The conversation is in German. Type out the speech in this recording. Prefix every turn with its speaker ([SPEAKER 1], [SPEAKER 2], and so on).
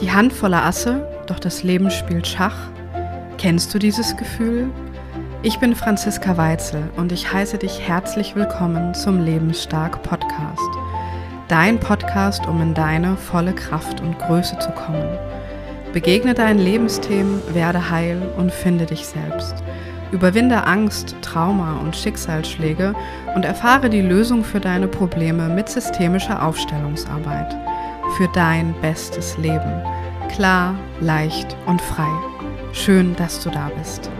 [SPEAKER 1] Die Hand voller Asse, doch das Leben spielt Schach. Kennst du dieses Gefühl? Ich bin Franziska Weitzel und ich heiße dich herzlich willkommen zum Lebensstark Podcast. Dein Podcast, um in deine volle Kraft und Größe zu kommen. Begegne deinen Lebensthemen, werde heil und finde dich selbst. Überwinde Angst, Trauma und Schicksalsschläge und erfahre die Lösung für deine Probleme mit systemischer Aufstellungsarbeit. Für dein bestes Leben. Klar, leicht und frei. Schön, dass du da bist.